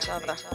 Charra.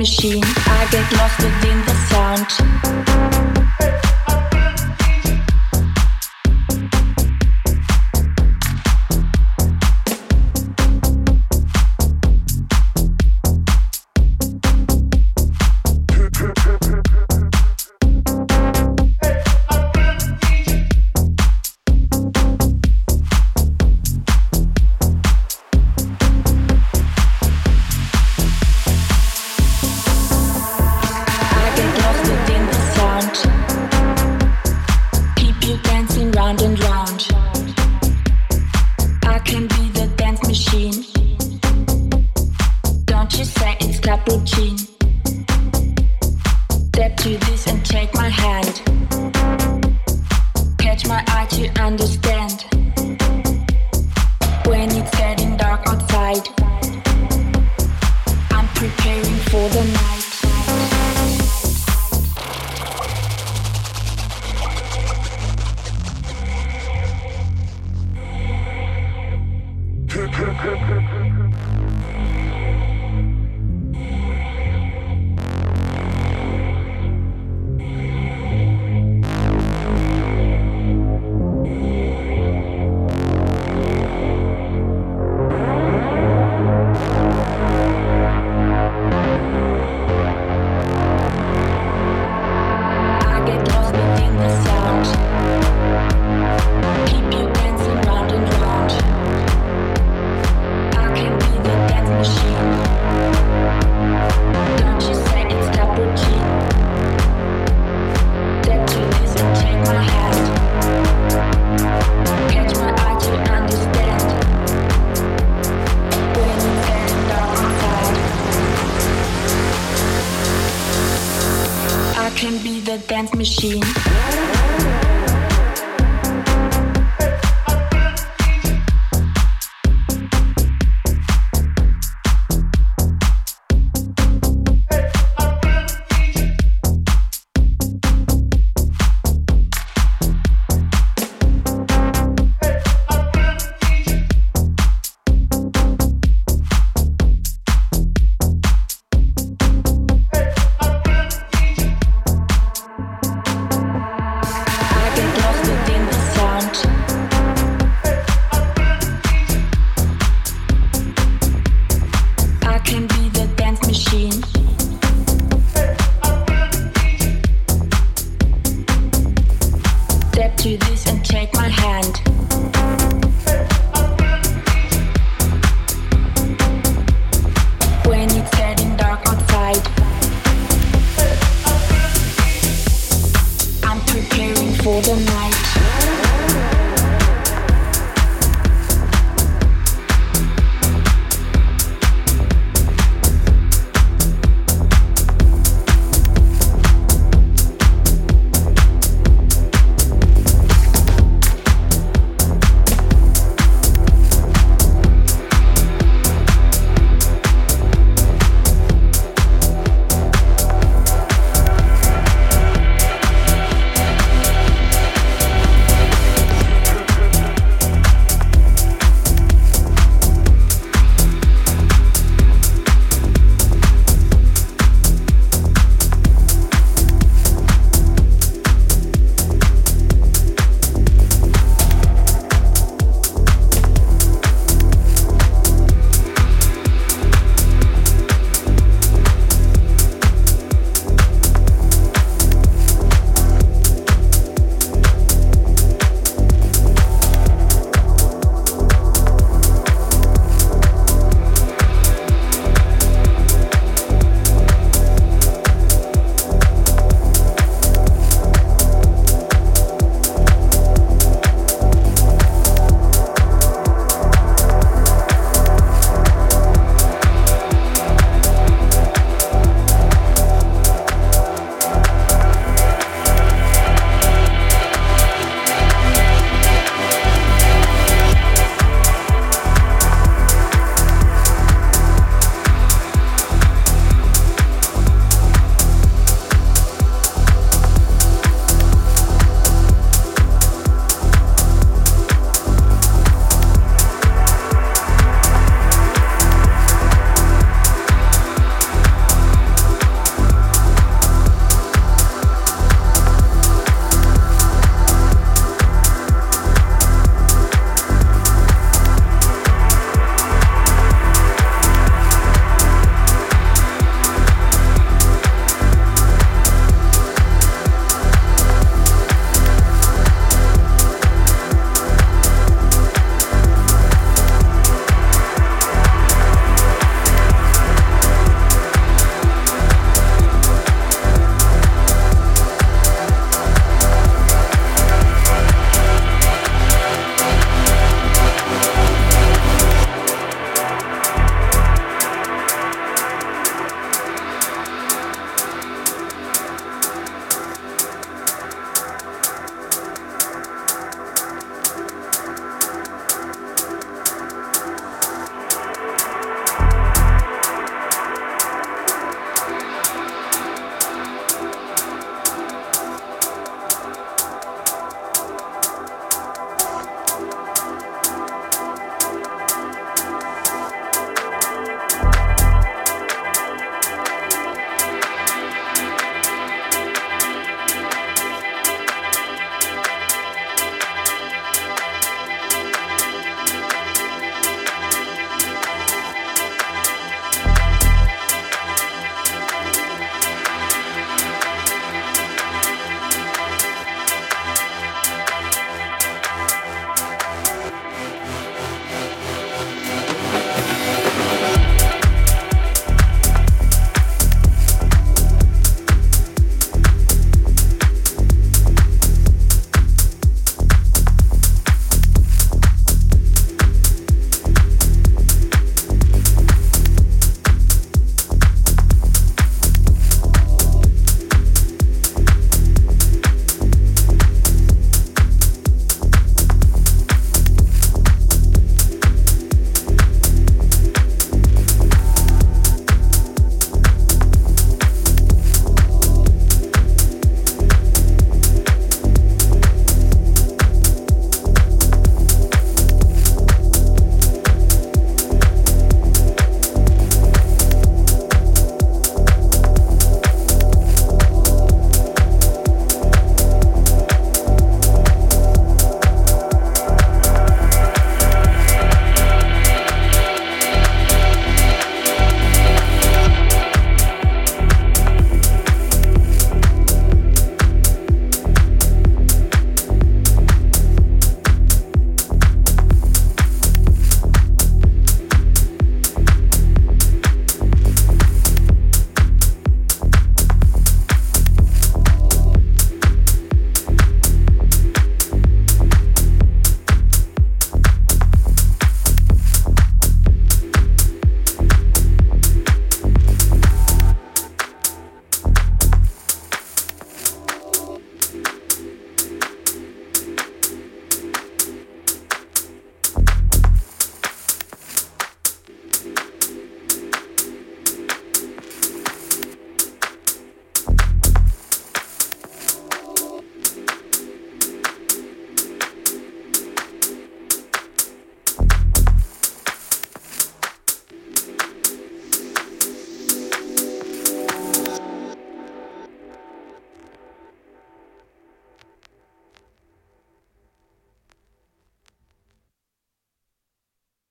Machine.